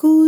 कोई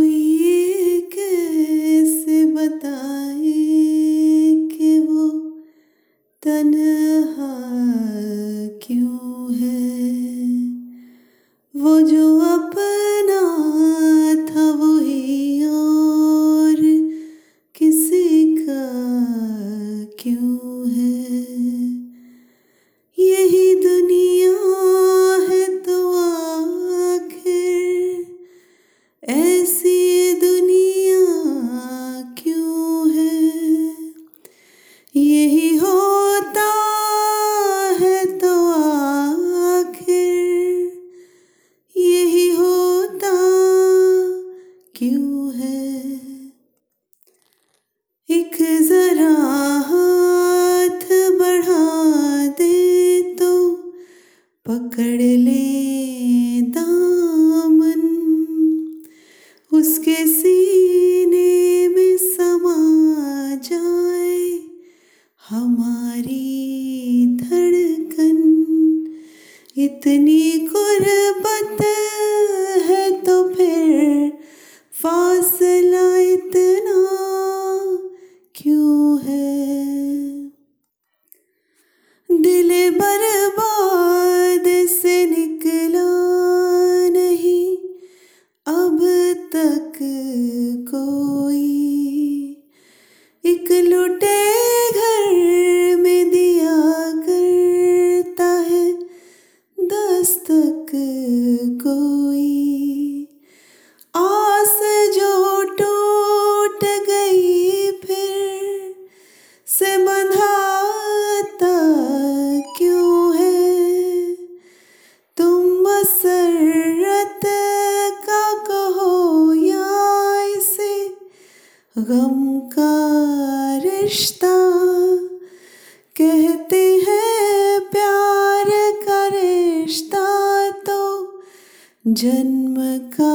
है। एक जरा हाथ बढ़ा दे तो पकड़ ले दामन। उसके सीने में समा जाए हमारी धड़कन। इतनी गुर्बत है। दिल बर्बाद से निकला नहीं, अब तक कोई। एक लुटे घर में दिया करता है, दस्तक कोई गम का रिश्ता कहते हैं प्यार का रिश्ता तो जन्म का